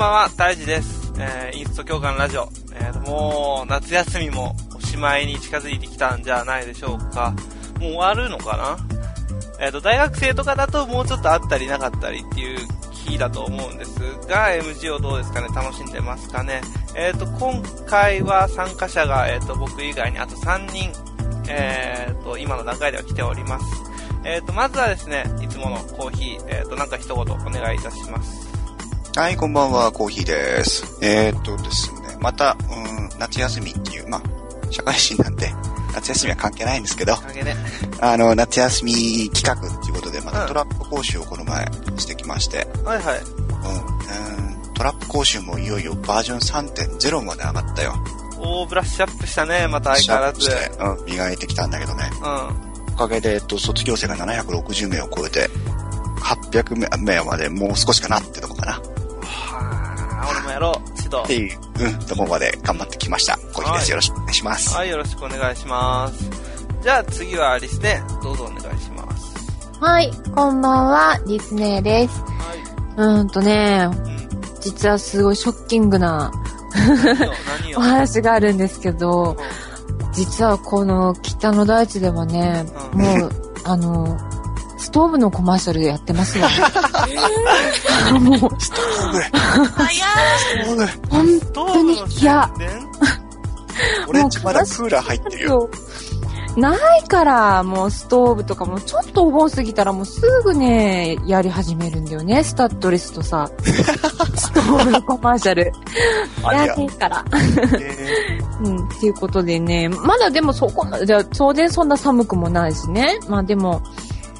ばんは、大地です。えー、インスト教科のラジオ。えー、もう、夏休みもおしまいに近づいてきたんじゃないでしょうか。もう終わるのかな？えーと、大学生とかだともうちょっとあったりなかったりっていう日だと思うんですが、MGO どうですかね？楽しんでますかね？えーと、今回は参加者が、えーと、僕以外にあと3人、えーと、今の段階では来ております。えーと、まずはですね、いつものコーヒー、えーと、なんか一言お願いいたします。はい、こんばんは、コーヒーです。えー、っとですね、また、うん、夏休みっていう、まあ、社会人なんで、夏休みは関係ないんですけど、おかげで。あの、夏休み企画っていうことで、まうんたトラップ講習をこの前してきまして、はいはい。うん、うんトラップ講習もいよいよバージョン3.0まで上がったよ。おー、ブラッシュアップしたね、また相変わらず。うん、磨いてきたんだけどね。うん。おかげで、えっと、卒業生が760名を超えて、800名までもう少しかなってとこかな。俺もやろう、指導って。いう、うん、とこまで頑張ってきました。コーヒーです。よろしくお願いします。はい、よろしくお願いします。じゃあ次はリスね、どうぞお願いします。はい、こんばんは、リスネーです。はうーんとね。実はすごいショッキングな。お話があるんですけど、実はこの北の大地ではね、うんもう、あの、ストーブのコマーシャルやってますわ。もう、ストーブ早い本ど当に嫌。俺んちまだクーラー入ってるよ。ないから、もうストーブとかもちょっとお盆過ぎたらもうすぐね、やり始めるんだよね。スタッドレスとさ、ストーブのコマーシャル。やねえから。えうん、っていうことでね、まだでもそこま、じゃあ当然そんな寒くもないしね。まあでも、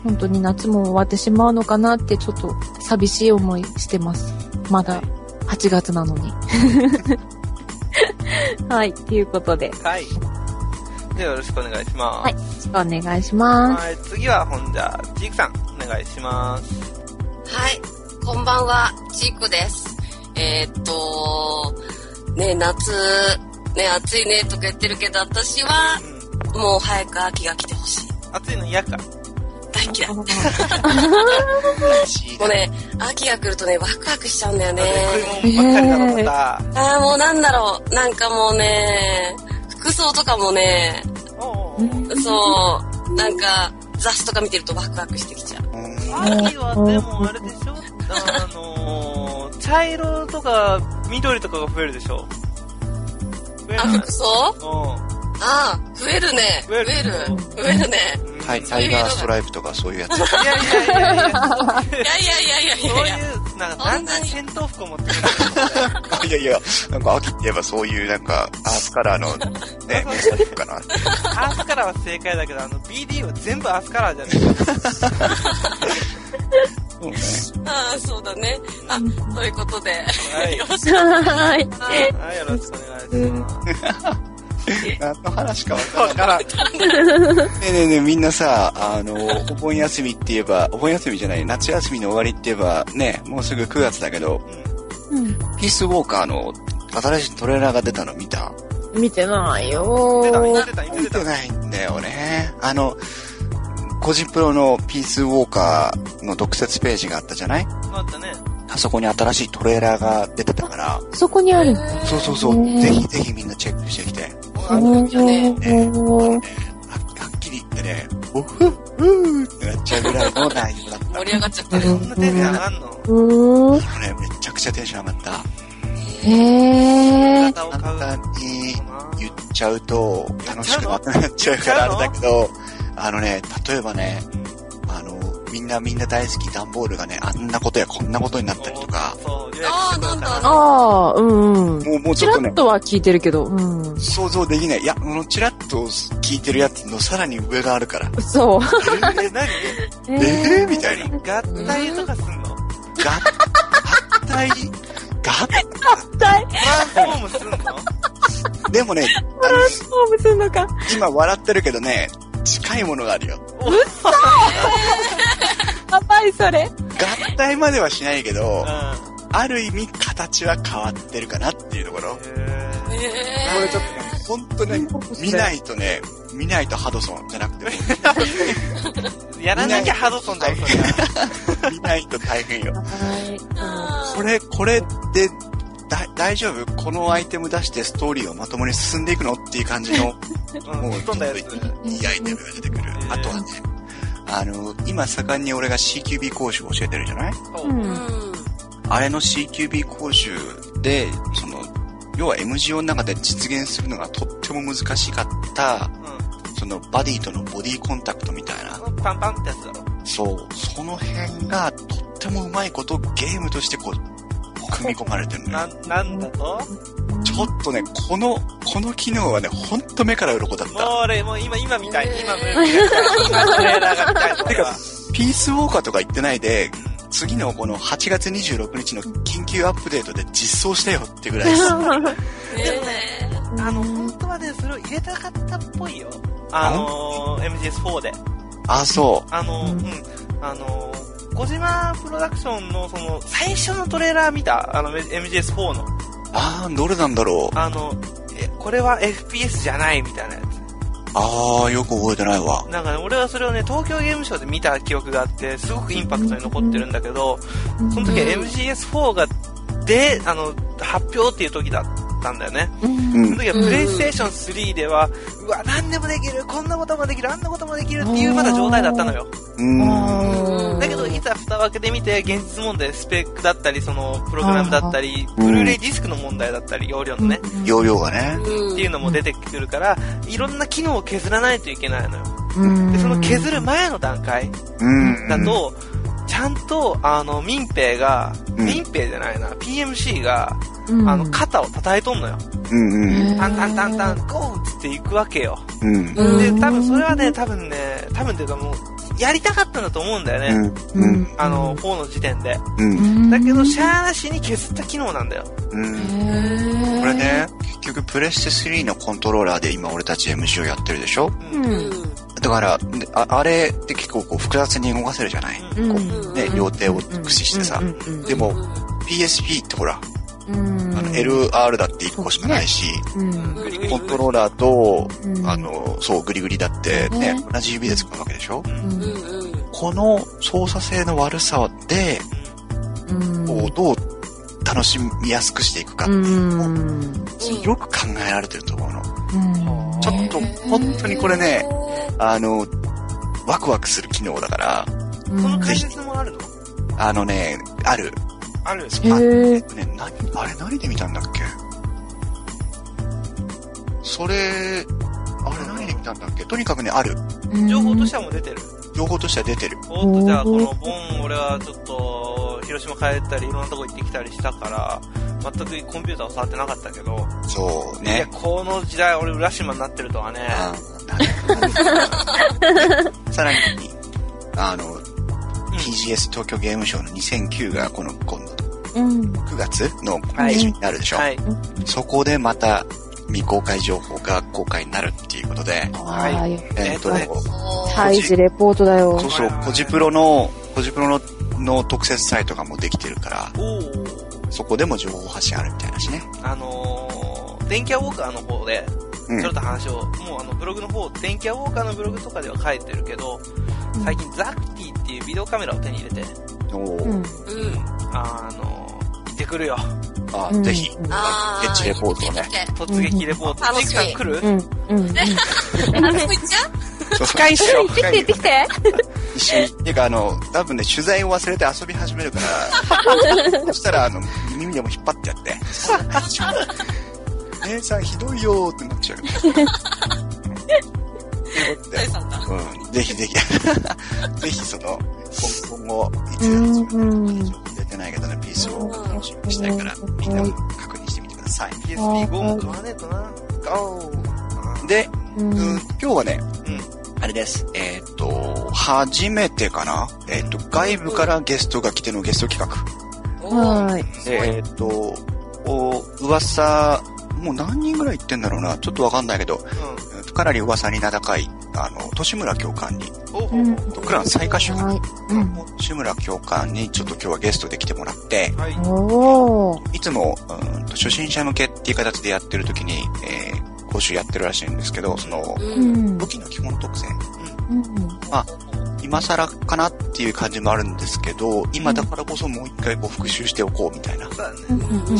本当に夏も終わってしまうのかなってちょっと寂しい思いしてます。まだ8月なのに。はい、っていうことで、よはい。じゃあよろしくお願いします。はいろしくお願いします。はい。次は、ほんじゃ、ジークさん、お願いします。はい。こんばんは、ちーくです。えーっと、ね、夏、ね、暑いねとか言ってるけど、私は、うん。もう早く秋が来てほしい。暑いの嫌か。大嫌い。もうね、秋が来るとね、ワクワクしちゃうんだよね。ああ、もうなんだろう。なんかもうね、服装とかもね、そう、なんか、雑誌とか見てるとワクワクしてきちゃう。うん秋はでもあれでしょ？あのー、茶色とか緑とかが増えるでしょ？増えあ、る服装？うああ、増えるね。増える増える。増えるね。ん。タイタイガーストライプとかそういうやつ。いやいやいやいや。いやいやいやいやいそうやいや。いう、なんか、だんだん戦闘服を持ってくる。いやいや、なんか秋って言えばそういうなんか、アースカラーのね、ストライプかな。アースカラーは正解だけど、あの、BD は全部アースカラーじゃねそうね。ああ、そうだね。あ、ということで、はいよろしく。はい。はい、よろしくお願いします。何の話かわわからん。ねえねえねえ、みんなさ、あの、お盆休みって言えば、お盆休みじゃない、夏休みの終わりって言えば、ね、もうすぐ9月だけど、うんピースウォーカーの新しいトレーラーが出たの見た？見てないよ出た、ー。出た、出見た。てないんだよね。あの、個人プロのピースウォーカーの特設ページがあったじゃないあったね。あそこに新しいトレーラーが出てたから、そこにある。そうそうそう、ねぜひぜひみんなチェックしてきて。あるんじゃねね、ははっきり言ってね、おふっふーってなっちゃうぐらいの内容だった。盛り上がっちゃったね。そんなテンション上がんの？うーん。あのね、めちゃくちゃテンション上がった。へー。簡単にな言っちゃうと、楽しくなくなっちゃうからあれだけど、あのね、例えばね、あの、みんなみんな大好き段ボールがね、あんなことやこんなことになったりとか、そう、予あー約してくださいなんだああ、うんうん。もうもうちょっとねっ、とは聞いてるけど、うん。想像できない。いや、このチラッと聞いてるやつのさらに上があるから。そう。え、何？えー、みたいな。合体とかすんの？合体、合大トランスフォームすんの？でもね、トランスフォームするのか。今笑ってるけどね、近いものがあるよ。やばい、それ。合体まではしないけど、うん。ある意味形は変わってるかなっていうところ。こえれちょっとね、ほんとね、見ないとね、見ないとハドソンじゃなくて、やらなきゃハドソンだよ、それは。見ないと大変よ。はい。ーこれ、これでだ、大丈夫？このアイテム出してストーリーをまともに進んでいくの？っていう感じの、うん、もう、吹っ飛んだやつ。いいアイテムが出てくる。ーあとはね、あの、今盛んに俺が CQB 講習を教えてるじゃない？そううんうん。あれの CQB 講習で、その、要は MGO の中で実現するのがとっても難しかった、そのバディとのボディコンタクトみたいな。うん。パンパンってやつだろ。そう。その辺がとってもうまいことゲームとしてこう、組み込まれてるのなよ。、なんだと？ちょっとね、この、この機能はね、ほんと目から鱗だった。もう俺、もう今、今みたい。今、今、今、トレーラーが見たいのてか。ピースウォーカーとか言ってないで、次のこの8月26日の緊急アップデートで実装してよってぐらいです。えあの、本当はね、それを入れたかったっぽいよ。あのー、MGS4 で。あ、そう。あのー、ううんん。あのー、小島プロダクションのその、最初のトレーラー見たあの、MGS4 の。あー、どれなんだろう。あの、え、これは FPS じゃないみたいなやつ。あー、よく覚えてないわ。なんかね、俺はそれをね、東京ゲームショウで見た記憶があって、すごくインパクトに残ってるんだけど、その時は MGS4 が、で、あの、発表っていう時だったんだよね。うんうんその時はプレイステーション3では、うわ、何でもできる、こんなこともできる、あんなこともできるっていうまだ状態だったのよ。うーん。だけど、いざ蓋を開けてみて、現実問題、スペックだったり、その、プログラムだったり、うんブルーレイディスクの問題だったり、容量のね、容量がね。うん。っていうのも出てくるから、いろんな機能を削らないといけないのよ。うんで、その削る前の段階うん。だと、ちゃんと、あの、民兵が、うん民兵じゃないな、PMC が、うんあの、肩を叩いとんのよ。うんうん。タンタンタンタン、ゴーっつって行くわけよ。うん。うんで、多分それはね、多分ね、多分っていうかもう、やりたかったんだと思うんだよね。うん。うん。あの、4の時点で。うん。だけど、シャーなしに削った機能なんだよ。うん。これね、結局プレステ3のコントローラーで今俺たち MG をやってるでしょ？うん。から、でああれって結構こう複雑に動かせるじゃない、うん。こうね、両手を駆使してさ。でも、PSP ってほら、うん。あの LR だって1個しかないし、うん。コントローラーと、うん。あの、そう、グリグリだってね、ね同じ指で使うわけでしょ？うん。この操作性の悪さで、どう楽しみやすくしていくかってういうのを、ん。よく考えられてると思うの。うんちょっと、本当にこれね、あの、ワクワクする機能だから、その解説もあるの？あのね、ある。あるへあね、何、あれ何で見たんだっけ？それ、あれ何で見たんだっけ？とにかくね、ある。情報としてはもう出てる。情報としては出てる。おっと、じゃあ、このボン、俺はちょっと、広島帰ったり、いろんなとこ行ってきたりしたから、全くコンピューターを触ってなかったけど、そういや、ね。この時代、俺、浦島になってるとはね、さらに、あの、TGS 東京ゲームショウの2009がこの、今度、うん。9月のはい。記事になるでしょ、はい。そこでまた未公開情報が公開になるっていうことで、ああよえっとね、ハイジレポートだよ。そうそう、コジプロの、コジプロのの特設サイトがもうできてるから。そこでも情報発信あるみたいだしね。あのー、電気屋ウォーカーの方で、うん。ちょっと話を、もうあの、ブログの方、電気屋ウォーカーのブログとかでは書いてるけど、最近ザクティっていうビデオカメラを手に入れて、おー。うん。うん。あのー、行ってくるよ。あうん。ぜひ、あエッジレポートをね。突撃レポート。楽しみ。ジクさん来る？うん。うん。うう そう近いっしょ。行ってきて行ってきて一緒に。てか、あの、多分ね、取材を忘れて遊び始めるから、そしたら、あの、耳でも引っ張ってやって。姉 さんひどいよーってなっちゃう。うんだ。うん、ぜひぜひ、ぜひその、今今後、いつうん始まるか出てないけどね、ピースを楽しみにしたいから、みんなも確認してみてください。PSP5 も買わねえとな。で、ううんん、今日はね、うん。あれです。えーっ、と、初めてかな？えーっ、と、外部からゲストが来てのゲスト企画。はい。えーっ、と、お噂、もう何人ぐらい言ってんだろうな？ちょっとわかんないけど、うん。かなり噂に名高い、あの、都市村教官に、僕らの最下手はい。うん。都市村教官にちょっと今日はゲストで来てもらって、はい。いつも、うんと初心者向けっていう形でやってる時に、えー講習やってるらしいんですけど、その、武器の基本特性。うん今今更かなっていう感じもあるんですけど、今だからこそもう一回こう復習しておこうみたいな。そ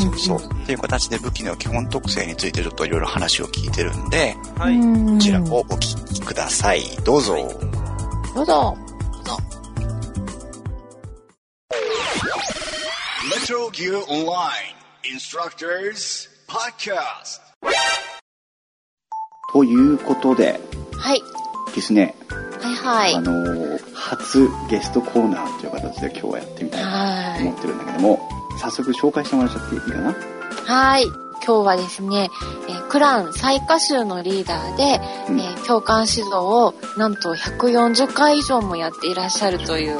うそう。っていう形で武器の基本特性についてちょっといろいろ話を聞いてるんで、はい。うんこちらをお聞きください。どうぞ。どうぞ。Metro Gear Online Instructors Podcast. ということではい。ですね、はいはい。あのー初ゲストコーナーという形で今日はやってみたいなと思はってるんだけども、早速紹介してもらっちゃっていいかな？い。はい。今日はですね、えークラン最歌集のリーダーで、うんえー教官指導をなんと140回以上もやっていらっしゃるという、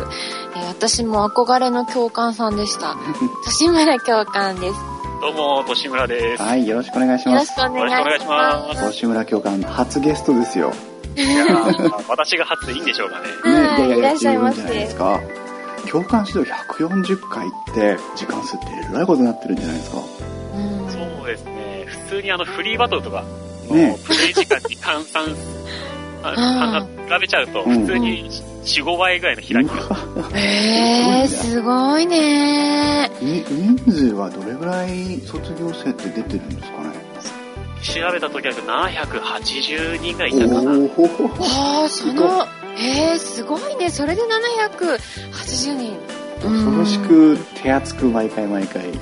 えー私も憧れの教官さんでした。年村教官です。どうも、としむらです。はい、よろしくお願いしますよろし。くお願いしよろしくお願いします。吉村教官、初ゲストですよ。いやー私が初でいいんでしょうかね。はいね、いらっしゃいませ十分じゃないですか。教官指導140回って、時間数ってえらいことになってるんじゃないですか。うんそうですね。普通にあの、フリーバトルとかねのプレイ時間に換算、あ比べちゃうと、うん普通に4、5倍ぐらいの開きが。えー、すごいねに人数はどれぐらい卒業生って出てるんですかね？調べた時は780人ぐらいいたかな。おおああ、その、えー、すごいね。それで780人。恐ろしく手厚く毎回毎回。指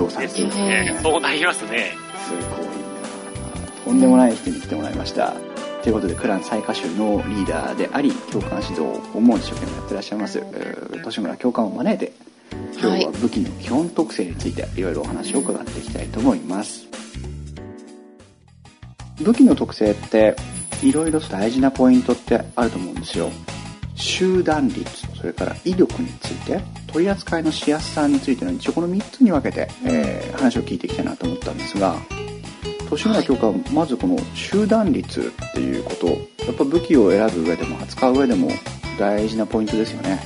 導されですてる。ね。そうなりますね。すごいなとんでもない人に来てもらいました。ということで、クラン最歌手のリーダーであり、教官指導をもう一生懸命やってらっしゃいます、えー年村教官を招いて、今日は武器の基本特性についていろいろお話を伺っていきたいと思います。武器の特性って、いろいろ大事なポイントってあると思うんですよ。集団率、それから威力について、取り扱いのしやすさについての一応この3つに分けて、えー話を聞いていきたいなと思ったんですが、年村教官、まずこの集団率っていうこと、やっぱ武器を選ぶ上でも扱う上でも大事なポイントですよね。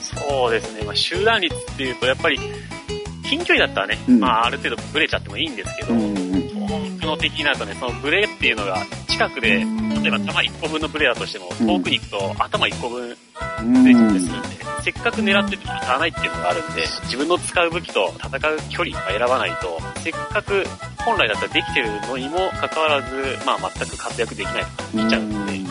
そうですね。まあ、集団率っていうと、やっぱり、近距離だったらね、うんまあ、ある程度ブレちゃってもいいんですけど、うんうん遠くの敵になるとね、そのブレっていうのが近くで、例えば弾1個分のブレだとしても、うん遠くに行くと頭1個分うん。ブレちゃったりするんで、せっかく狙ってても当たらないっていうのがあるんで、自分の使う武器と戦う距離を選ばないと、せっかく本来だったらできてるのにもかかわらず、まあ全く活躍できないとか見ちゃうんで、一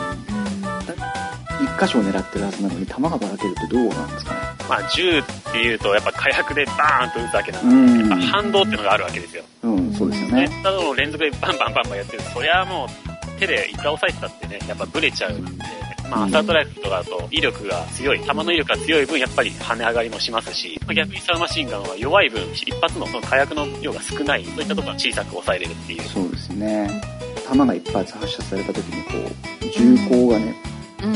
箇所を狙ってるはずなのに弾がばらけるってどうなんですかねまあ銃っていうとやっぱ火薬でバーンと撃つわけなんで、うんやっぱ反動っていうのがあるわけですよ。うん、そうですよねね。。ただの連続でバンバンバンバンやってると、そりゃもう手でいくら押さえてたってね、やっぱブレちゃうんで、まあ、アサルトライフルとかだと威力が強い、弾の威力が強い分、やっぱり跳ね上がりもしますし、まあ逆にサウマシンガンは弱い分、一発のその火薬の量が少ない、そういったところは小さく抑えれるっていう。そうですね。弾が一発発射された時にこう、銃口がね、うん。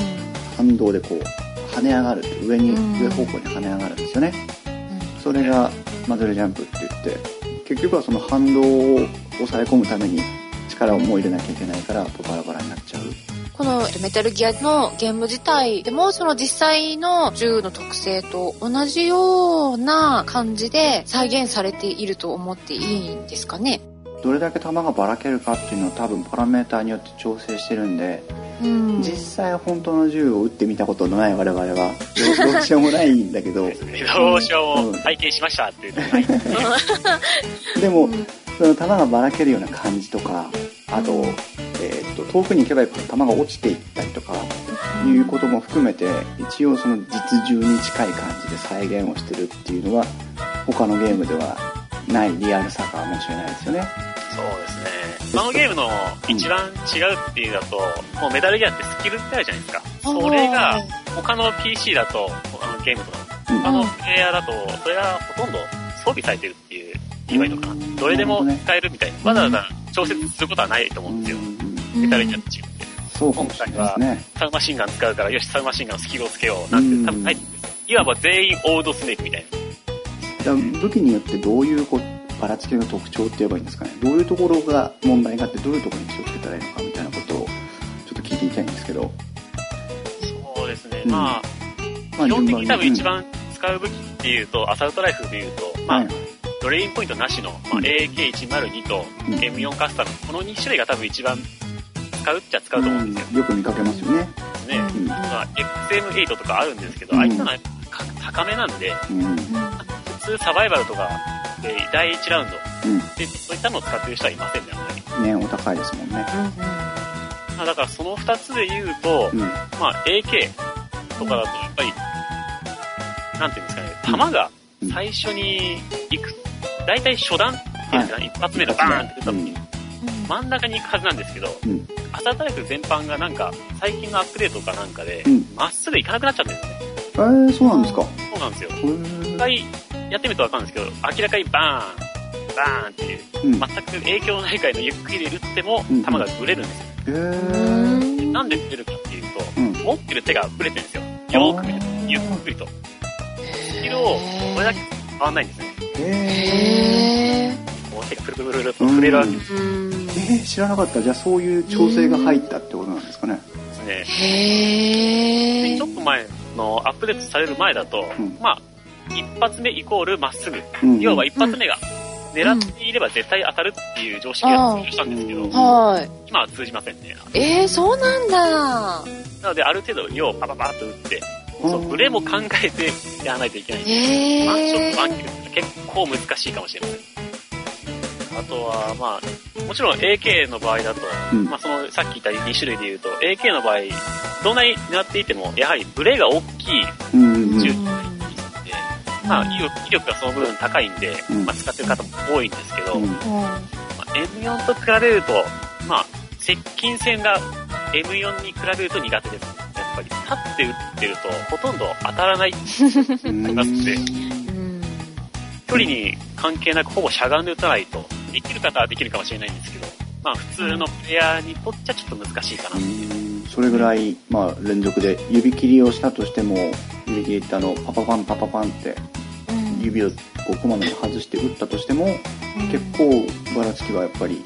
反動でこう、跳ね上がる上に、うん上方向に跳ね上がるんですよね。それがマドレージャンプって言って、結局はその反動を抑え込むために力をもう入れなきゃいけないから、バラバラになっちゃう。このメタルギアのゲーム自体でもその実際の銃の特性と同じような感じで再現されていると思っていいんですかね？どれだけ弾がばらけるかっていうのは多分パラメーターによって調整してるんで、うん。実際本当の銃を撃ってみたことのない我々は どうしようもないんだけど どうしよううんも体験しましたっていうのがない。でもその弾がばらけるような感じとかあと,、えー、と遠くに行けば行くほど弾が落ちていったりとかいうことも含めて一応その実銃に近い感じで再現をしてるっていうのは他のゲームではないリアルさかもしれないですよねそうですね。あのゲームの一番違うっていうだと、もうメダルギアってスキルってあるじゃないですか。それが、他の PC だと、あのゲームとか、うん他のプレイヤーだと、それがほとんど装備されてるっていう言えばいいのかな。どれでも使えるみたいな。わざわざ調節することはないと思うんですよ。うんメタルギアと違って。そうかもしれないですねサウマシンガン使うから、よし、サウマシンガンのスキルをつけようなんて多分ないんですよ。いわば全員オールドスネークみたいな。武器によってどういうこうばらつきの特徴って言えばいいんですかね。どういうところが問題があってどういうところに気をつけたらいいのかみたいなことをちょっと聞いていきたいんですけど、そうですね。うん。まあ、まあ基本的に多分一うん番使う武器っていうと、アサルトライフルでいうと、まあ、はい。ドレインポイントなしの、まあ、うん。AK102 とうん。M4 カスタム、この2種類が多分一番使うっちゃ使うと思うんですよ。うん。よく見かけますよね。ね。うん。まあ、XM8 とかあるんですけど、うん。ああいったのはか高めなんで、うん。普通サバイバルとかで第1ラウンドうん。で、そういったのを使ってる人はいませんね、あんまり。ね、お高いですもんね。まあ、だからその2つで言うと、うん。まあ AK とかだとやっぱり、なんていうんですかね、弾が最初に行く、大体初段っていうんですかね、一発目のバーンって出た時に、真ん中に行くはずなんですけど、うん。アサタイプ全般がなんか、最近のアップデートかなんかでうん、まっすぐ行かなくなっちゃってるんですね。えー、そうなんですか。そうなんですよ。へ一ー回やってみるとわかるんですけど、明らかにバーン、バーンっていう、うん。全く影響ない回のゆっくりで打ってもうん、弾がブレるんですよ。えー。なんでブレるかっていうと、うん。持ってる手がブレてるんですよ。よーく見ると、ゆっくりと。スキルをこれだけ変わんないんですね。えへこう手がプルプルプルと触れるわけですうん。ー。えー、知らなかった。じゃあそういう調整が入ったってことなんですかね。ね。へーでちょっと前のアップデートされる前だと、うんまあ、一発目イコールまっすぐ。うん。要は一発目が狙っていれば絶対当たるっていう常識が通用したんですけど、うんはい。今は通じませんね。えー、そうなんだ。なので、ある程度量をパパパッと打って、そう、ブレも考えてやらないといけないんで、へワンショッートワンキルって結構難しいかもしれません。あとは、まあ、もちろん AK の場合だと、うんまあその、さっき言った2種類で言うと、AK の場合、どんなに狙っていても、やはりブレが大きいうんうんうん。まあ、威力がその分高いんで、うんまあ使ってる方も多いんですけど、うんまあ M4 と比べると、まあ、接近戦が M4 に比べると苦手です。やっぱり、立って撃ってると、ほとんど当たらないうんありますんで、うん。距離に関係なくほぼしゃがんで撃たないと、できる方はできるかもしれないんですけど、まあ普通のプレイヤーにとっちゃちょっと難しいかな。うんそれぐらい、まあ、連続で指切りをしたとしても、指切りってあの、パパパンパパパンって、指をこう、こまめに外して打ったとしても、結構、ばらつきはやっぱり、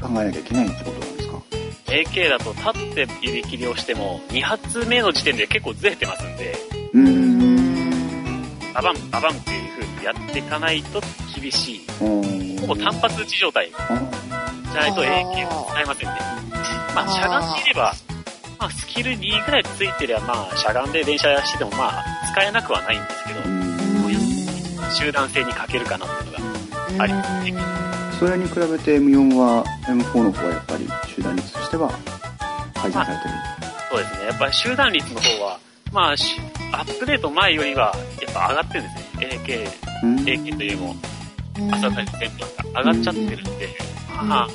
考えなきゃいけないってことなんですか？AK だと立って指切りをしても、2発目の時点で結構ずれてますんで、う。うんん。ババンババンっていう風にやっていかないと厳しい。うんほぼ単発打ち状態あじゃないと AK は使えませんね。まあ、しゃがんでいれば、まあ、スキル2ぐらいついてりゃ、まあ、しゃがんで電車してても、まあ、使えなくはないんですけどう、ん集団性に欠けるかなっていうのがありますね。それに比べて M4 は、M4 の方はやっぱり集団率としては改善されてる。そうですね。やっぱり集団率の方は、まあ、しアップデート前よりは、やっぱ上がってるんですね。AK、うん。AK というよりも、朝全般が上がっちゃってるんで、まあ、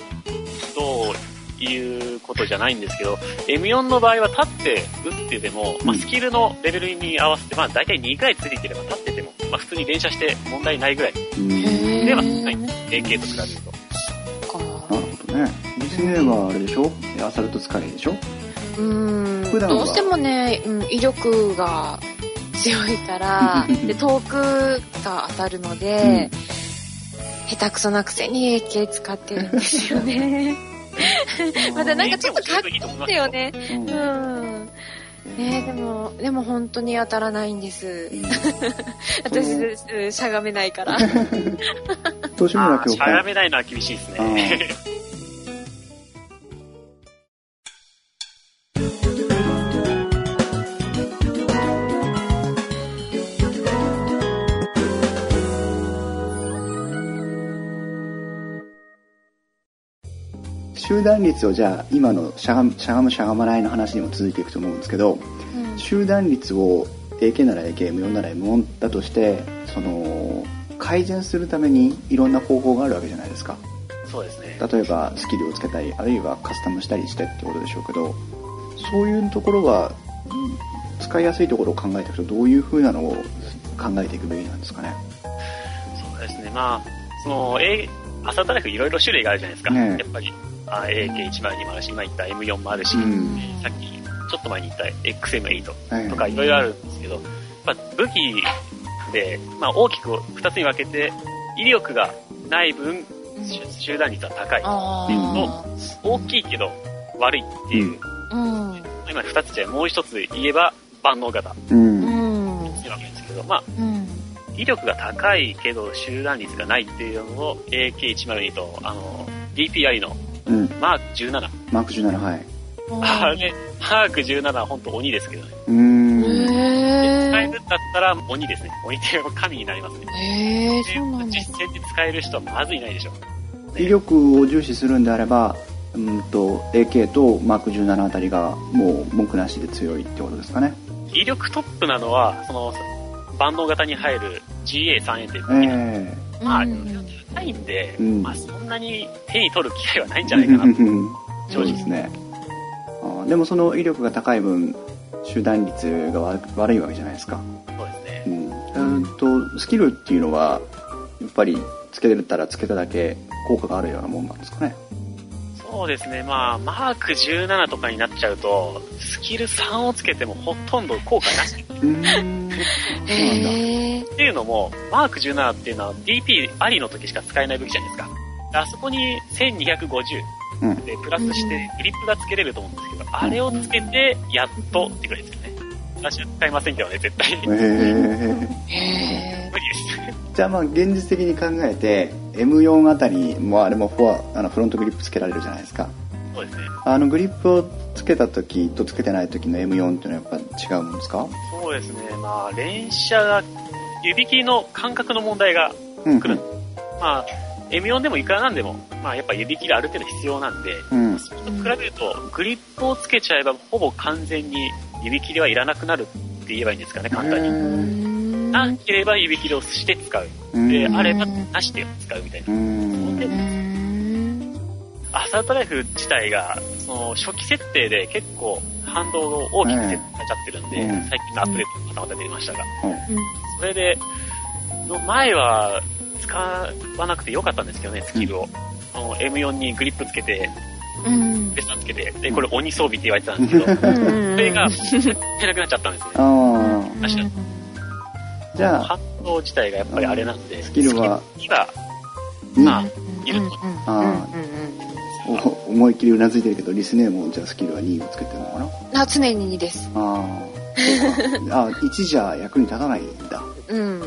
どういうことじゃないんですけど、M4 の場合は立って打ってても、まあ、スキルのレベルに合わせて、まあ、大体2ぐらいついてれば立ってても、まあ、普通に連射して問題ないぐらい。うん。なるではない。AK と比べると。ほどね。リスネはあれでしょ？アサルト使いでしょ？うん。普段は。どうしてもね、うん、威力が強いから、で、遠くが当たるので、下手くそなくせに AK 使ってるんですよね。まだなんかちょっとかっこいいですよね。うんうん。ねでも、でも本当に当たらないんです。うん私、うんしゃがめないから。しゃが官。めないのは厳しいですあね。集団率をじゃあ今のしゃがむしゃがむしゃがまないの話にも続いていくと思うんですけど集団率を AK なら AKM4 なら M4 だとしてその改善するためにいろんな方法があるわけじゃないですかそうですね。例えばスキルをつけたりあるいはカスタムしたりしてってことでしょうけどそういうところはうん使いやすいところを考えていくとどういう風なのを考えていくべきなんですかねそうですね。まあ、その、A、朝ドライフいろいろ種類があるじゃないですか。ねやっぱり、あ AK102 もあるし、今言った M4 もあるし、うん。さっき、ちょっと前に言った XM8 はいとかいろいろあるんですけど、まあ、武器で、まあ、大きく2つに分けて、威力がない分、集集団率は高い。あー。大きいけど悪いっていう、うん。今2つじゃもう1つ言えば万能型。っ。ていうわけですけど、まあ、うん。威力が高いけど集団率がないっていうのを AK102 と、あの、DPI のうんマーク17マーク17はいあれ、マーク17は本当鬼ですけどね。うーん。へ使えるんだったら鬼ですね。鬼っていうか神になりますね。え。へえ、そうなんだ。実戦で使える人はまずいないでしょ。威力を重視するんであれば、うんと、AK とマーク17あたりがもう文句なしで強いってことですかね。威力トップなのは、その、万能型に入る GA3A って武器えなんえで、まあ、うん高いんで、うんまあそんなに手に取る機会はないんじゃないかなと。そうですね。あーでもその威力が高い分、集団率が悪悪いわけじゃないですか。そうですね。うん。うんと、スキルっていうのは、やっぱりつけれたらつけただけ効果があるようなもんなんですかね。そうですね。まあ、マーク17とかになっちゃうと、スキル3をつけてもほとんど効果なし。うーん。そうなんだ。へえ。っていうのも、マーク17っていうのは DP ありの時しか使えない武器じゃないですか。あそこに1250うん。でプラスしてグリップがつけれると思うんですけど、あれをつけて、やっとってくらいですよね。私は使いませんけどね、絶対。無へえ。へえ。理です。じゃあまあ現実的に考えて M4 あたりもあれもフォアあのフロントグリップつけられるじゃないですかそうですね。あのグリップをつけた時とつけてない時の M4 っていうのはやっぱ違うんですか？そうですね。まあ、連射が、指切りの感覚の問題がうん来る。まあ、M4 でもいくらなんでも、まあ、やっぱ指切りある程度必要なんで、うんそれと比べると、グリップをつけちゃえば、ほぼ完全に指切りはいらなくなるって言えばいいんですかね、簡単へに。ーなければ指切りをして使う。うんで、あればなしで使うみたいな。アサルトライフ自体が、その初期設定で結構反動を大きく設定されちゃってるん。で、うん。最近のアップデートがまたまた出ましたが。はいそれで、の前は使わなくてよかったんですけどね、スキルを。あの M4 にグリップつけて、うん。ベストつけて、で、これ鬼装備って言われてたんですけど、それが、いなくなっちゃったんですよね。ああ確かに。じゃあ反動自体がやっぱりあれなんで、スキルはスキルには、にまあ、いると。思いっきりうなずいてるけどリスネームもじゃあスキルは2をつけてるのかな？あ、常に2です。あああ1じゃ役に立たないんだうん。っ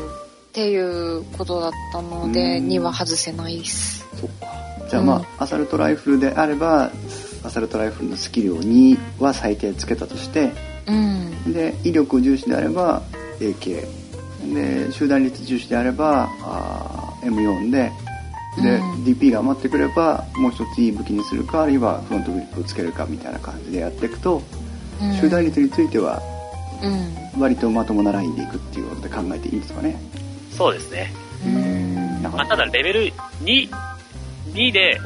ていうことだったので、うん2は外せないです。そっかじゃあまあ、アサルトライフルであればアサルトライフルのスキルを2は最低つけたとしてうん。で威力重視であれば AK で集団率重視であればあー M4 でで、うん。DP が余ってくればもう一ついい武器にするかあるいはフロントグリップをつけるかみたいな感じでやっていくと、うん。集団率についてはうん。割とまともなラインでいくっていうことで考えていいんですかね。そうですね。うん。まあ、ただレベル2、2で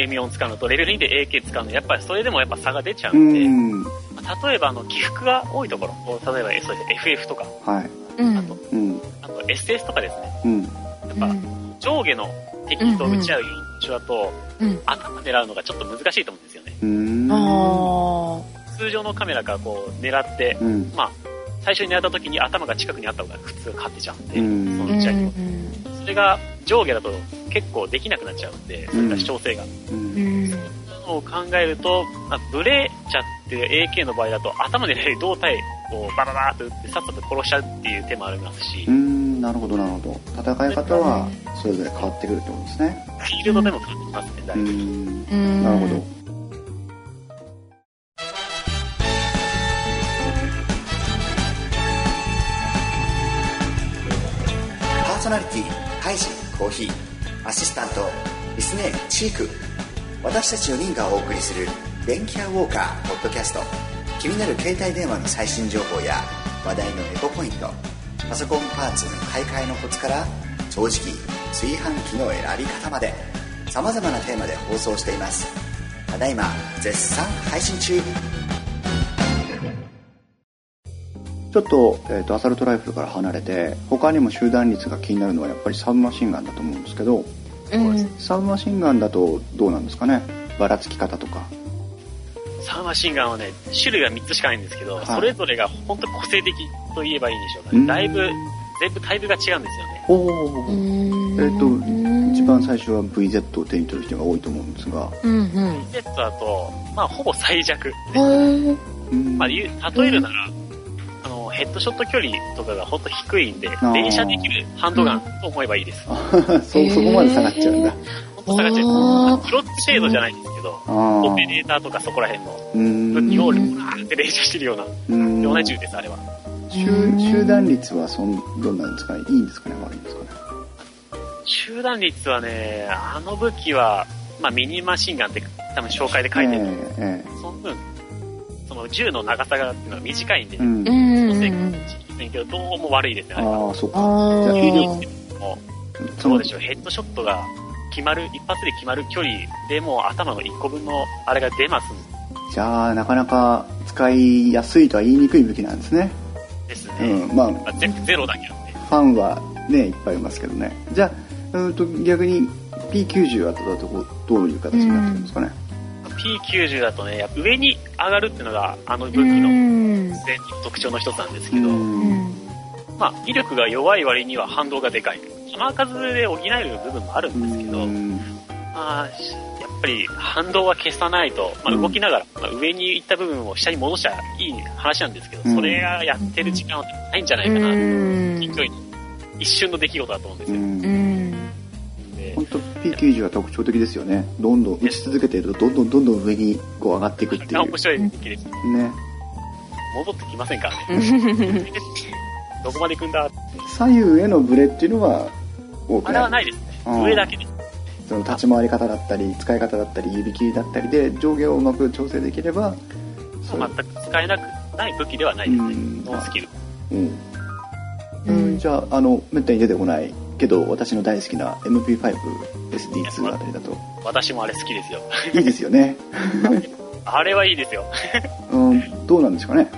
M4 使うのとレベル2で AK 使うの、やっぱりそれでもやっぱ差が出ちゃううんで、ん。まあ例えばあの起伏が多いところ、例えばそうです FF とか、はい。うん。あと、うん。あと SS とかですね、うん。やっぱ上下の敵と打ち合う一緒だと、うん。頭狙うのがちょっと難しいと思うんですよね。通常のカメラからこう狙って、うんまあ、最初に狙った時に頭が近くにあった方が普通勝ってちゃうんで、うんそあ。の打ち合いにもうんそれが上下だと結構できなくなっちゃうんで、それが主張性が。うんうん。そういうのを考えると、まあ、ブレちゃって AK の場合だと頭でね、胴体をバババーっと打ってさっさと殺しちゃうっていう手もありますし、うーんなるほどなるほど。戦い方はそれぞれ変わってくるってことですね。フィールドでも感じますね、だういぶ。んうん。なるほど。パーソナリティハイジコーヒーアシスタントリスネーチーク。私たち4人がお送りする電気屋ウォーカーポッドキャスト。気になる携帯電話の最新情報や話題のエコポイントパソコンパーツの買い替えのコツから掃除機炊飯器の選び方までさまざまなテーマで放送しています。ただいま絶賛配信中。ちょっと,、えー、とアサルトライフルから離れて他にも集団率が気になるのはやっぱりサブマシンガンだと思うんですけどうん。サブマシンガンだとどうなんですかね？ばらつき方とかサーマシンガンはね、種類が3つしかないんですけど、はい。それぞれが本当個性的と言えばいいんでしょうかね。うん。だいぶ、全部タイプが違うんですよね。おえっ、と一番最初は VZ を手に取る人が多いと思うんですが。うんうん。ジェットだと、まあほぼ最弱。まあ、例えるなら、あの、ヘッドショット距離とかがほんと低いんで、ー。連射できるハンドガンと思えばいいです。そそこまで下がっちゃうんだ、本と下がっちゃあう。プロ程度じゃないんですけど、あオあペレーターとかそこら辺の。うーん武器をルーって練習してるような、うーん。ような銃です、あれは。集集団率はそんどんなんですかね？いいんですかね？悪いんですかね？集団率はね、あの武器は、まあミニマシンガンって多分紹介で書いてる。と思うええ。その分、その銃の長さがっていうのは短いんで、ええうん。うん。のせいかもしれませんけど、どうも悪いですね、あれは。ああそっか。あじゃあ威力ーもう、そのそうでしょう、ヘッドショットが決まる、一発で決まる距離でもう頭の1個分のあれが出ますんじゃあなかなか使いやすいとは言いにくい武器なんですね。ですうね。んまあまあゼゼロだけなんで。ファンはねいっぱいいますけどね。じゃあうんと逆に P90 だとだとこうどういう形になってるんですかね、P90 だとね、上に上がるっていうのがあの武器うの特徴の一つなんですけど、うん。まあ威力が弱い割には反動がでかい。弾数で補える部分もあるんですけど、うん。まあ、しやっぱり反動は消さないと、まあ、動きながら、まあ、上に行った部分を下に戻したらいい話なんですけど、うん。それがやってる時間はないんじゃないかな、うん。勢いの一瞬の出来事だと思うんですよ。本当 P90 は特徴的ですよね。どんどん打ち続けているとどんどんどんどん上にこう上がっていくっていう。面白い時です。ね。戻ってきませんからね。どこまで行くんだ左右へのブレっていうのは多くあれはないですね。うん上だけです。その立ち回り方だったり使い方だったり指切りだったりで上下をうまく調整できればそう全く使えなくない武器ではないですねうん。ノンスキル。うん、うん、じゃああのめったに出てこないけど私の大好きな MP5SD2 あたりだと私もあれ好きですよ。いいですよね、あれはいいですよ。うん、どうなんですかね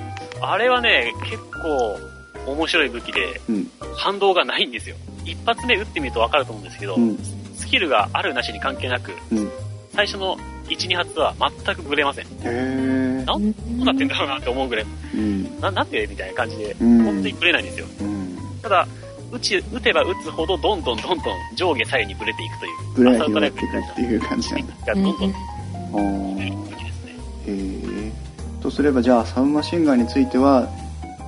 あれはね、結構面白い武器で、うん反動がないんですよ。一発目撃ってみるとわかると思うんですけど、うん。スキルがあるなしに関係なく、うん。最初の1、2発は全くブレません。へえなどうなってんだろうなって思うぐらい、うん。な、なんでみたいな感じで、うん。本当にブレないんですよ。うん。ただ、撃ち、撃てば撃つほどどんどんどんどん上下左右にブレていくという。ブレがアサルトライ広がっていくっていう感じなんだ。がどんどんですね。へえとすればじゃあサブマシンガンについては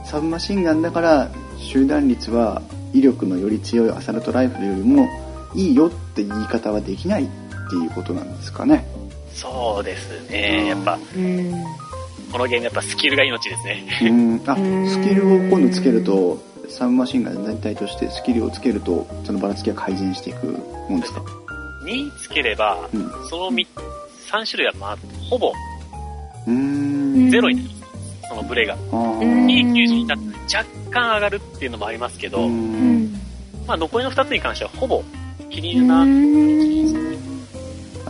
サブマシンガンだから集団率は威力のより強いアサルトライフルよりもいいよって言い方はできないっていうことなんですかねそうですね。やっぱ、うん。このゲームやっぱスキルが命ですね。うんあうんスキルを今度つけるとサブマシンガン全体としてスキルをつけるとそのばらつきが改善していくもんですか？2つければ、うんその3、3種類はまあ、ほぼうーんゼロになります。そのブレが。あうんー P90 になって若干上がるっていうのもありますけど、うん。まあ残りの2つに関してはほぼ気にな、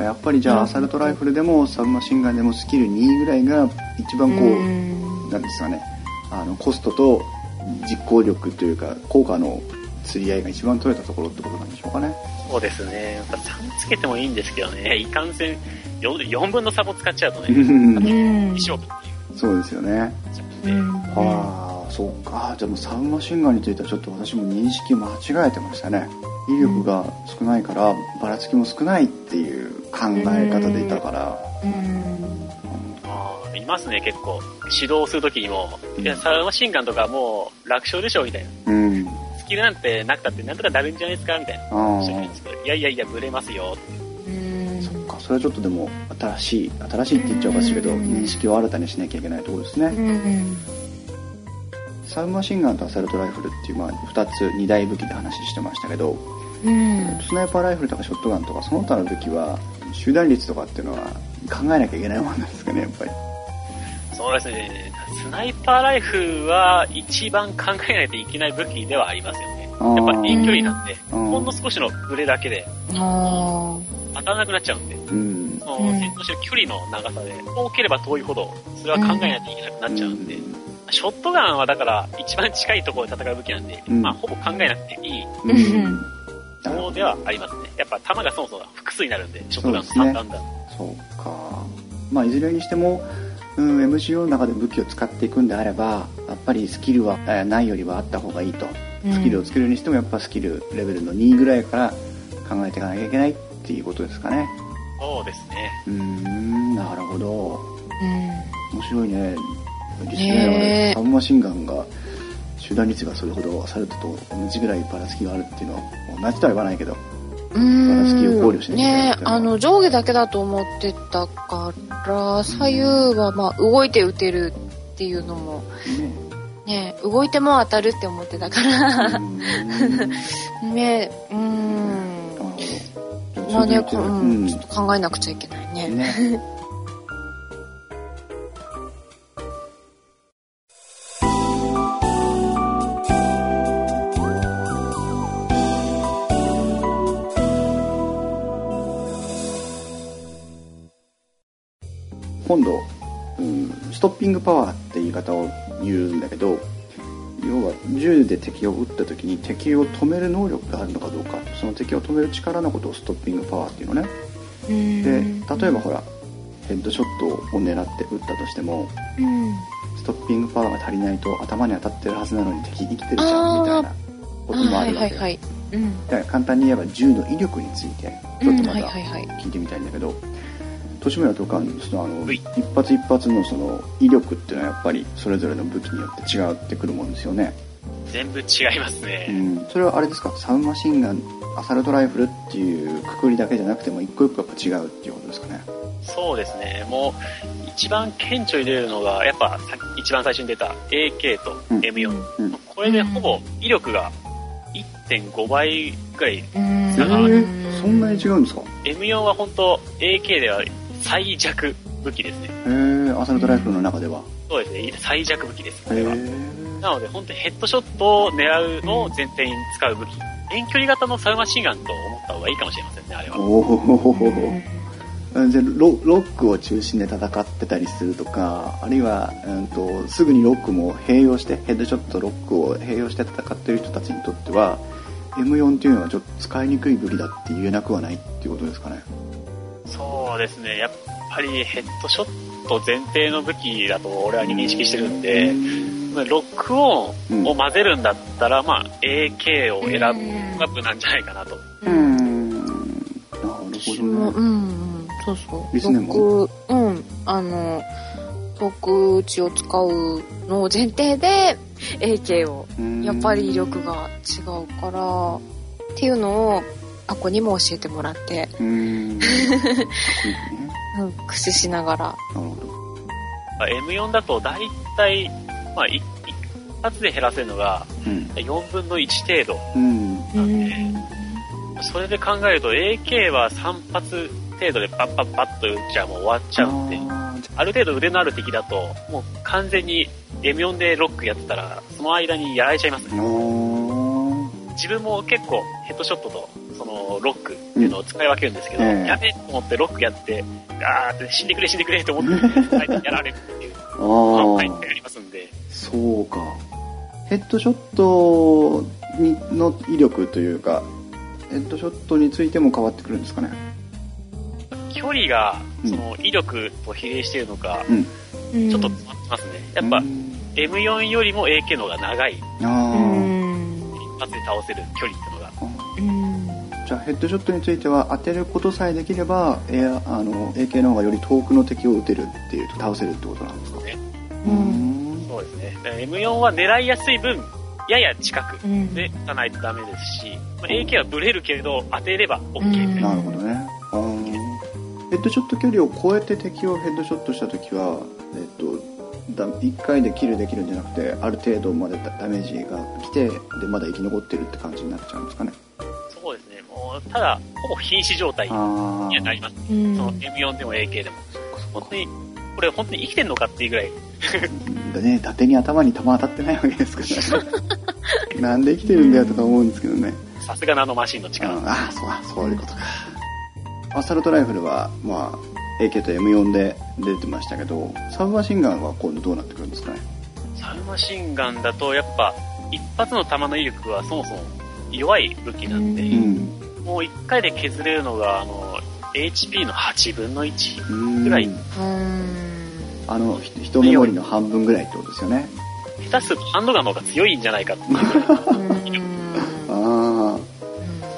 やっぱりじゃあアサルトライフルでもサブマシンガンでもスキル2ぐらいが一番こう、なんですかね。あのコストと実行力というか効果の釣り合いが一番取れたところってことなんでしょうかね。そうですね。やっぱ3つけてもいいんですけどね、いかんせん 4, 4分の差も使っちゃうとね、うん。一勝負っていう。そうですよね。で、ああそうか。じゃあもうサブマシンガンについてはちょっと私も認識間違えてましたね。威力が少ないからばらつきも少ないっていう考え方でいたから。いますね、結構。指導するときにも、いや、サルマシンガンとかもう楽勝でしょみたいな。うん。スキルなんてなくたってなんとかなるんじゃないですかみたいな。いやいやいや、ブレますよ。って。あそっかそれはちょっとでも新しい新しいって言っちゃおかしいけど認識を新たにしなきゃいけないところですねサブマシンガンとアサルトライフルっていう、まあ、2つ2大武器で話してましたけどスナイパーライフルとかショットガンとかその他の武器は集団率とかっていうのは考えなきゃいけないものなんですかねやっぱり。そうですね。スナイパーライフルは一番考えないといけない武器ではありますよね。やっぱり遠距離なんで、うんほんの少しのブレだけであ当たらなくなっちゃうんで、うん。その戦闘してる距離の長さで、遠ければ遠いほど、それは考えないといけなくなっちゃうんで、ショットガンはだから一番近いところで戦う武器なんで、うん。まあほぼ考えなくていい。ものではありますね。やっぱ弾がそもそも複数になるんで、ショットガンのそうですね3段だ。そうか。まあいずれにしても、うん、MGO の中で武器を使っていくんであればやっぱりスキルはえーないよりはあった方がいいと。スキルをつけるにしてもやっぱスキルレベルの2ぐらいから考えていかなきゃいけないっていうことですかね。そうですね。うーんなるほど。面白いねリスねサブマシンガンが集団率がそれほどサルトと同じぐらいばらつきがあるっていうのは同じとは言わないけど。うーバラシティを考慮しん。なきゃいけなあの、上下だけだと思ってたから、左右はまあ、動いて打てるっていうのも、ねね動いても当たるって思ってたから、うん。ねうーん。まあね、ううん考えなくちゃいけないね。ねピングパワーって言い方を言うんだけど要は銃で敵を撃った時に敵を止める能力があるのかどうかその敵を止める力のことをストッピングパワーっていうのねうんで例えばほらヘッドショットを狙って撃ったとしてもうんストッピングパワーが足りないと頭に当たってるはずなのに敵生きてるじゃんみたいなこともあはいるわけはいはい。うん。だから簡単に言えば銃の威力についてちょっとまはいたはいはい。聞いてみたいんだけど年村とかそのあのはい。一発一発のその威力っていうのはやっぱりそれぞれの武器によって違ってくるもんですよね、全部違いますうね。ん、それはあれですか？サブマシンガンアサルトライフルっていうくくりだけじゃなくても一個一個やっぱ違うっていうことですかね。そうですね。もう、一番顕著に出るのが、やっぱさ一番最初に出た AK とうん。M4。うん。これでほぼ威力が1.5倍ぐらい。うん。だからそんなに違うんですか？M4 は本当 AK では最弱武器ですね。へえアサルトライフルの中ではそうですね。最弱武器です。これは。なので本当にヘッドショットを狙うのを前提に使う武器。遠距離型のサウマシンガンと思った方がいいかもしれませんね、あれは。おおじゃあロロックを中心で戦ってたりするとかあるいは、うん、とすぐにロックも併用してヘッドショットロックを併用して戦ってる人たちにとっては M4 っていうのはちょっと使いにくい武器だって言えなくはないっていうことですかねそうですね。やっぱりヘッドショット前提の武器だと俺は認識してるんで、まあロックオンを混ぜるんだったら、まあ AK を選ぶ選ぶなんじゃないかなと。うんなるほどねうん、うん、そうそう。僕、うん、あの、遠く打ちを使うのを前提で、AK を、うんやっぱり威力が違うから、っていうのを、あこにも教えてもらって、うん。駆使しながら。なるほど。まあ M4 だと大体、まあい一発で減らせるのがうん。4分の1程度。うん。なんでそれで考えると AK は3発程度でパッパッパッと撃っちゃもう終わっちゃうんで、ある程度腕のある敵だと、もう完全に M4 でロックやってたら、その間にやられちゃいますね。自分も結構ヘッドショットとそのロックっていうのを使い分けるんですけど、うん。ええやべえと思ってロックやって、あーって死んでくれ死んでくれと思って、相手にやられるっていう、あまあ、ーはい、ありますんで、そうか。ヘッドショットにの威力というかヘッドショットについても変わってくるんですかね？距離がうん。その威力と比例しているのか、うん。ちょっと詰まってますね。やっぱうん。M4 よりも AK の方が長い、うあん。一発で倒せる距離っていうのが。じゃあヘッドショットについては当てることさえできればエアあの AK の方がより遠くの敵を撃てるっていう倒せるってことなんですか？ねうんそうですね。だから M4 は狙いやすい分、やや近くうん。で打たないとダメですし、まあ、AK はブレるけれど当てれば OK みたいな。なるほどねヘッドショット距離を超えて敵をヘッドショットした時はえっとだ1回でキルできるんじゃなくてある程度までダダメージが来てでまだ生き残ってるって感じになっちゃうんですかねそうですね。もう、ただ、ほぼ瀕死状態にあはなあります。うん。その M4 でも AK でも。本当に、これ本当に生きてんのかっていうぐらい、だね伊達に頭に弾当たってないわけですから。なんで生きてるんだよとか思うんですけどね。さすがのあのマシンの力。ああそうあそういうことか。アサルトライフルはまあ AK と M4 で出てましたけどサブマシンガンは今度どうなってくるんですかね？サブマシンガンだと、やっぱ、一発の弾の威力はそもそも弱い武器なんで、うんもう一回で削れるのが、あの、HP の8分の1。うんぐらいうん。あのひ一メモリの半分ぐらいってことですよね下手するとハンドガンの方が強いんじゃないかって。ああ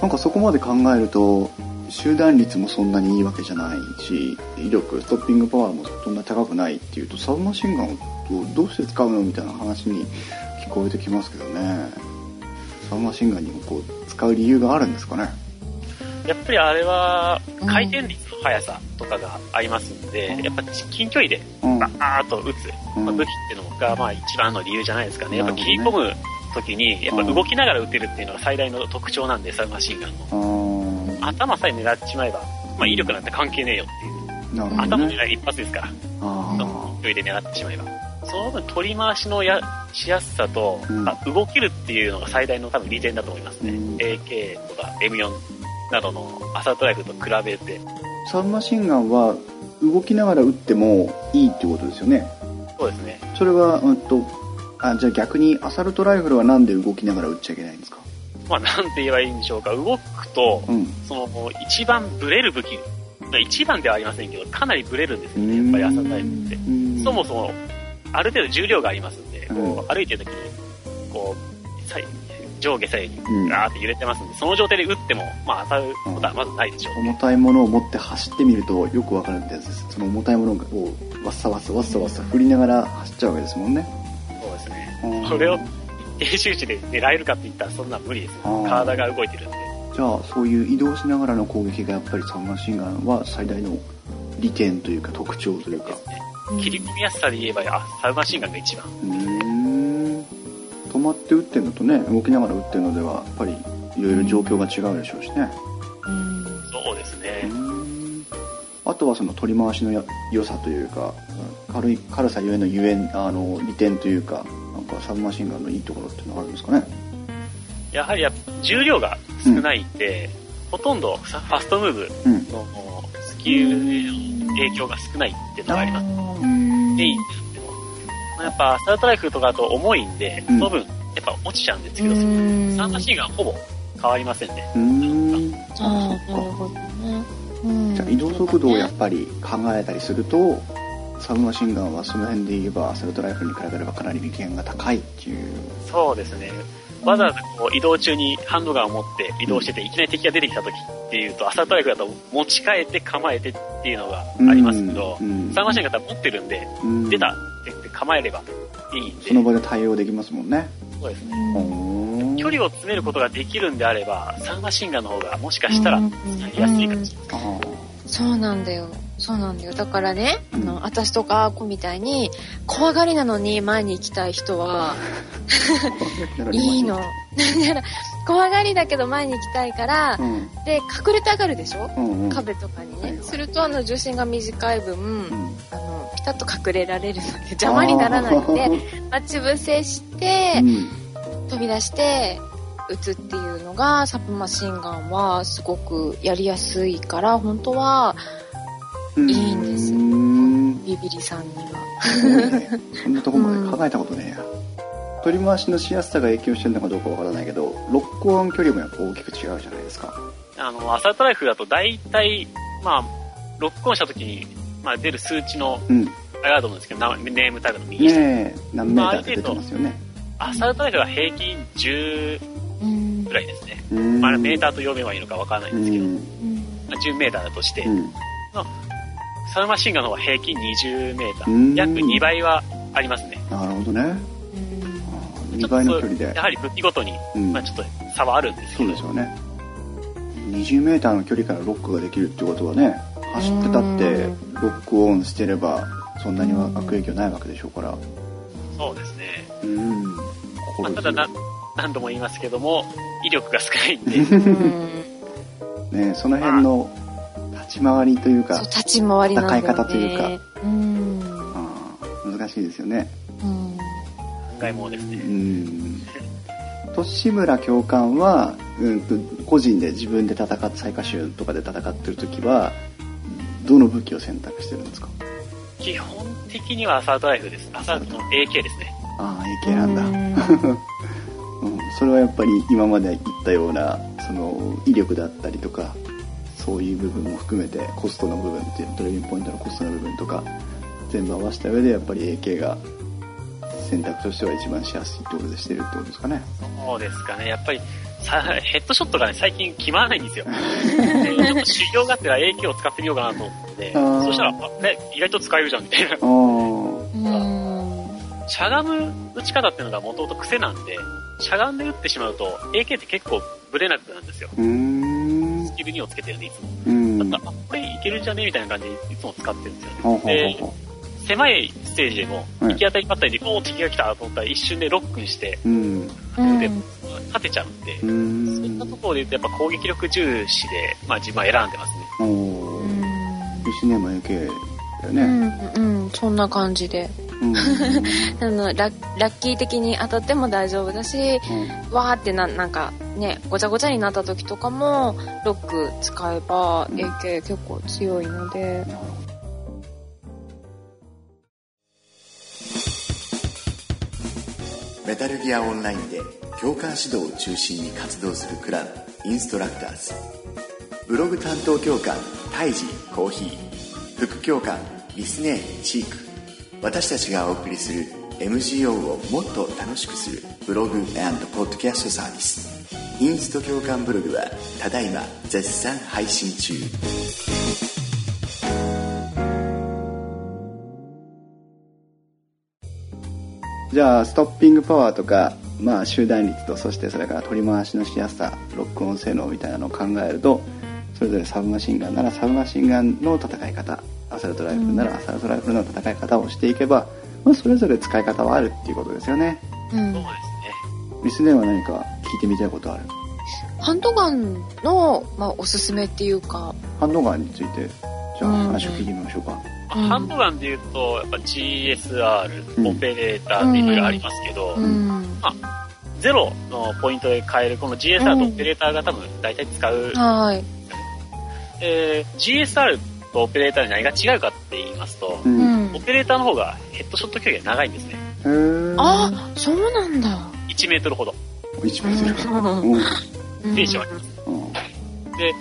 なんかそこまで考えると集団率もそんなにいいわけじゃないし威力ストッピングパワーもそんな高くないっていうとサブマシンガンをどうして使うのみたいな話に聞こえてきますけどねサブマシンガンにもこう使う理由があるんですかねやっぱりあれは回転率の速さとかがありますんで、やっぱ近距離でうん。バーッと打つ、うんまあ、武器っていうのがまあ一番の理由じゃないですかね。やっぱ切り込む時に、やっぱ動きながら打てるっていうのが最大の特徴なんで、サブマシンガンの。頭さえ狙っちまえば、まあ威力なんて関係ねえよっていう。なるほど頭ね。狙い一発ですから、あその距離で狙ってしまえば。その分取り回しのやしやすさと、うんあ動けるっていうのが最大の多分利点だと思いますね。うん AK とか M4 などのアサルトライフルと比べて、あ。サブマシンガンは動きながら撃ってもいいってことですよね。そうですね。それは、うんと、あ、じゃあ逆にアサルトライフルはなんで動きながら撃っちゃいけないんですか？まあなんて言えばいいんでしょうか。動くと、うん。その一番ブレる武器、一番ではありませんけど、かなりブレるんですよね、うんやっぱりアサルトライフルって。うんそもそも、ある程度重量がありますんで、うんこう歩いてる時に、こう、左上下左右にうんガーって揺れてますんで、その状態で撃っても、まあ当たることはまずないでしょう。重たいものを持って走ってみるとよくわかるってやつです。その重たいものをわっさわっさわっさわっさ振りながら走っちゃうわけですもんね。そうですね。うんそれを低周知で狙えるかって言ったらそんなん無理です体が動いてるんで。じゃあそういう移動しながらの攻撃がやっぱりサブマシンガンは最大の利点というか特徴というか。切り込みやすさで言えば、あ、サブマシンガンが一番。止まって撃ってるのとね動きながら撃ってるのではやっぱりいろいろ状況が違うでしょうしね。うん。そうですうね。あとはその取り回しのや良さというか軽い軽さゆえのゆえんあの利点というかなんかサブマシンガンのいいところっていうのはあるんですかね。やはりやっぱ重量が少ないんで、ほとんどファストムーブうん。のスキルの影響が少ないっていうのがあります。うんやっぱスタートライフルとかだと重いんで、うんその分やっぱ落ちちゃうんですけど、うんサンマシンガンほぼ変わりませんね。うーんああ、なるほどね。うんじゃあ移動速度をやっぱり考えたりするとサブマシンガンはその辺で言えばアサルトライフルに比べればかなり利点が高いっていうそうですね。わざわざこう移動中にハンドガンを持って移動してて、いきなり敵が出てきた時っていうと、アサルトライフルだと持ち替えて構えてっていうのがありますけど、うんサンマシンガンだったら持ってるんで、うん。出たって言って構えればいいんで、その場で対応できますもんね。そうですね。うん。距離を詰めることができるんであれば、サンマシンガンの方がもしかしたらうん。使いやすいかもしれない。あそうなんだよ。そうなんだよ。だからね、あうんの、私とか子みたいに、怖がりなのに前に行きたい人は、あいいの。だから、怖がりだけど前に行きたいからう、んで、隠れたがるでしょ？うんうん壁とかにはいはい。ねすると、あの、重心が短い分、うんあの、ピタッと隠れられるので、邪魔にならないので、待ち伏せして、飛び出して、撃つっていうのが、サブマシンガンはすごくやりやすいから、本当は、うん。いいんですうんビビリさんには。ね。そんなとこまで考えたことねえや。取り回しのしやすさが影響してるのかどうかわからないけどロックオン距離もやっぱ大きく違うじゃないですか。あの、アサルトライフルだと大体、まあ、ロックオンした時に、まあ、出る数値の、うん。あれだと思うんですけど、なネームタグの右下。ねえ何メーターって出てますよね。アサルトライフルは平均10うんぐらいですね。うん。まあ、メーターと読めばいいのかわからないんですけど、うん。まあ10メーターだとして、うん。サルマシンガンの方は平均20メータうん。ー。約2倍はありますね。なるほどね。うん。2倍の距離で。やはり武器ごとに、うん。まあちょっと差はあるんですけど。そうです、よね。20メーターの距離からロックができるってことはね走ってたってロックオンしてればそんなには悪影響ないわけでしょうから。そうですね。うん。まあ、ただな、何度も言いますけども、威力が少ないんで、うん ねその辺の立ち回りというかそう、立ち回り。戦い方というかうん。難しいですよねうん。考えもですうね。ん利村教官は、うんと、個人で自分で戦って最下集とかで戦ってる時はどの武器を選択してるんですか？基本的にはアサルトライフルです。アサルトの AK ですね。ああ AK なんだ、うん、それはやっぱり今まで言ったようなその威力だったりとかそういう部分も含めてコストの部分っていうトレーニングポイントのコストの部分とか全部合わせた上でやっぱり AK が選択としては一番しやすいってことでしてるってことですかねそうですかね。やっぱり、さヘッドショットがね、最近決まらないんですよ。でちょっと修行がてら AK を使ってみようかなと思って、そしたら、あね、意外と使えるじゃんみたいな。しゃがむ打ち方っていうのがもともと癖なんで、しゃがんで打ってしまうと、AK って結構ブレなくなるんですよ。スキル2をつけてるんで、いつも。うん。だったら、あ、これいけるんじゃね？みたいな感じでいつも使ってるんですよね。ほうほうほうほ狭いステージでも、うん行き当たりばったりで、おー敵が来たと思ったら一瞬でロックにして、で勝てちゃうんで、うそういったん。ところで言うと、やっぱ攻撃力重視で、まあ自分は選んでますね。おうー。ん石ネーム AK だようね。ん、うん、そんな感じで。うん。あのラッラッキー的に当たっても大丈夫だし、わーってななんかねごちゃごちゃになった時とかもロック使えば AK 結構強いので、メタルギアオンラインで教官指導を中心に活動するクランインストラクターズ。ブログ担当教官タイジコーヒー。副教官リスネーチーク私たちがお送りする MGO をもっと楽しくするブログポッドキャストサービス。インスト教官ブログはただいま絶賛配信中。じゃあ、ストッピングパワーとか、まあ、集団率と、そしてそれから取り回しのしやすさ、ロックオン性能みたいなのを考えると、それぞれサブマシンガンならサブマシンガンの戦い方、サルトライフルならアサルトライフルの戦い方をしていけば、まあ、それぞれ使い方はあるっていうことですよね。うん。そうですね。リスネーは何か聞いてみたいことある？ハンドガンの、まあ、おすすめっていうか。ハンドガンについて、じゃあうん話を聞いてみましょうか。うん。ハンドガンで言うと、やっぱ GSR、うん。オペレーターっていろいろありますけど、うん、ゼロのポイントで変えるこの GSR とオペレーターが多分大体使う、はい。えー GSR とオペレーターに何が違うかって言いますと、う。うんんオペレーターの方がヘッドショット距離が長いんですね。あそうなんだ1メートルほど。1メートル。うんうん。うんテンションあります。うんで、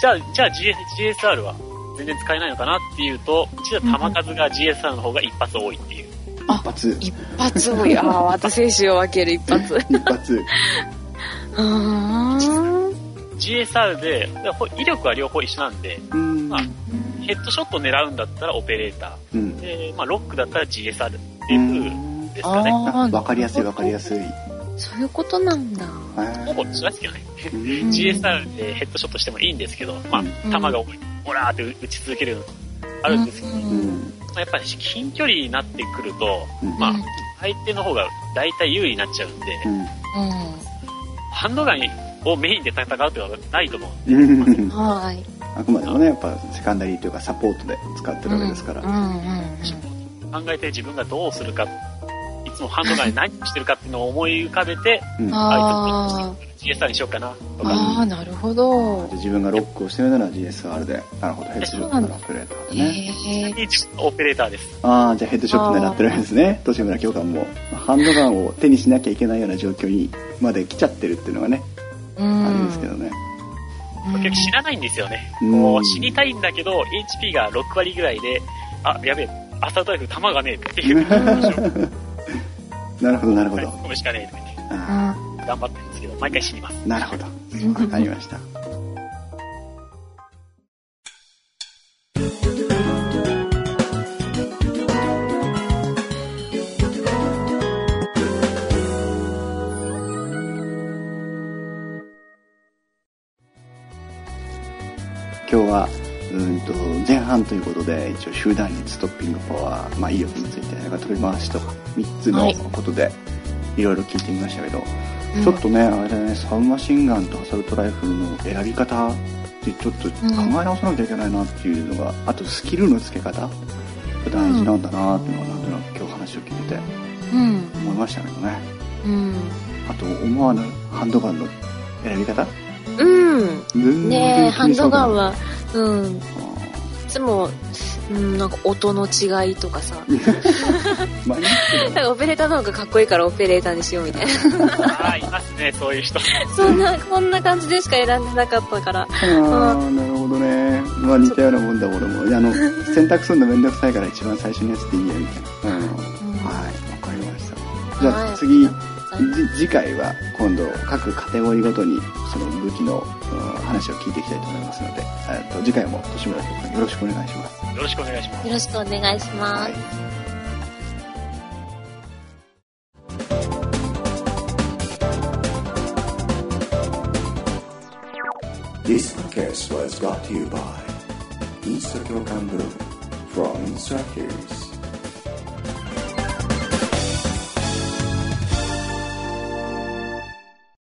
じゃあ、じゃあ GS GSR は全然使えないのかなっていうと、実は弾数が GSR の方が一発多いっていう。一発。一発多い ああ私選手を分ける一発一発。うーん GSR で、でほ威力は両方一緒なんで、うん。まあヘッドショット狙うんだったらオペレータうんー。。で、まあロックだったら GSR っていう風ですかね。わかりやすいわかりやすい。そういうことなんだほぼ一緒ですけどね。うん GSR でヘッドショットしてもいいんですけど、まあ、弾が多い、オラーって打ち続けるのあるんですけど。まあやっぱり近距離になってくると、うんまあ、相手の方が大体有利になっちゃうんで、うん。ハンドガンをメインで戦うっていうのはないと思う。はいあくまでもね、やっぱセカンダリーというかサポートで使ってるわけですから。うんうん考えて自分がどうするか、いつもハンドガンで何をしてるかっていうのを思い浮かべて、うんうん、じゃあ GSR にしようかな、とーか。あーなるほどあ自分がロックをしてるなら GSR で、なるほど、ヘッドショットならオペレーターでね。へえ自分のオペレーターです。ああ、じゃあヘッドショット狙ってるわけですね。年 村教官も。ハンドガンを手にしなきゃいけないような状況にまで来ちゃってるっていうのがね、うんあれですけどね。結局死なないんですよね。うんもう死にたいんだけど、HP が6割ぐらいで、あ、やべえ、アサルトライフル弾がねえっていう。なるほど、なるほど。込むしかねえとか言ってあ頑張ってるんですけど、毎回死にます。ーなるほど。わかりました。前半ということで一応集団率ストッピングパワー、まあ、威力について取り回しとか3つのはい。ことでいろいろ聞いてみましたけど、うん。ちょっとねあれだねサブマシンガンとアサルトライフルの選び方ってちょっと考え直さなきゃいけないなっていうのが、あとスキルの付け方が大事なんだなっていうのはなんとなく今日話を聞いててうん。思いましたけどね。うん。あと思わぬハンドガンの選び方うんねえハンドガンははうんいつも、うん、なんか音の違いとかさまあ なんかオペレーターの方がかっこいいからオペレーターにしようみたいなああ、いますね、そういう人。そんなこんな感じでしか選んでなかったからああ、なるほどね。まあ似たようなもんだ、俺も。あの、選択するのめんどくさいから一番最初のやつでいいや、みたいな。うん。はい、わかりました。じゃあはい次、回は今度各カテゴリーごとにその武器の、うん話を聞いていきたいと思いますので、えっと次回も年村君よろしくお願いします。よろしくお願いします。よろしくお願いします、はい。This podcast was brought to you by インスト教官ブログ from instructors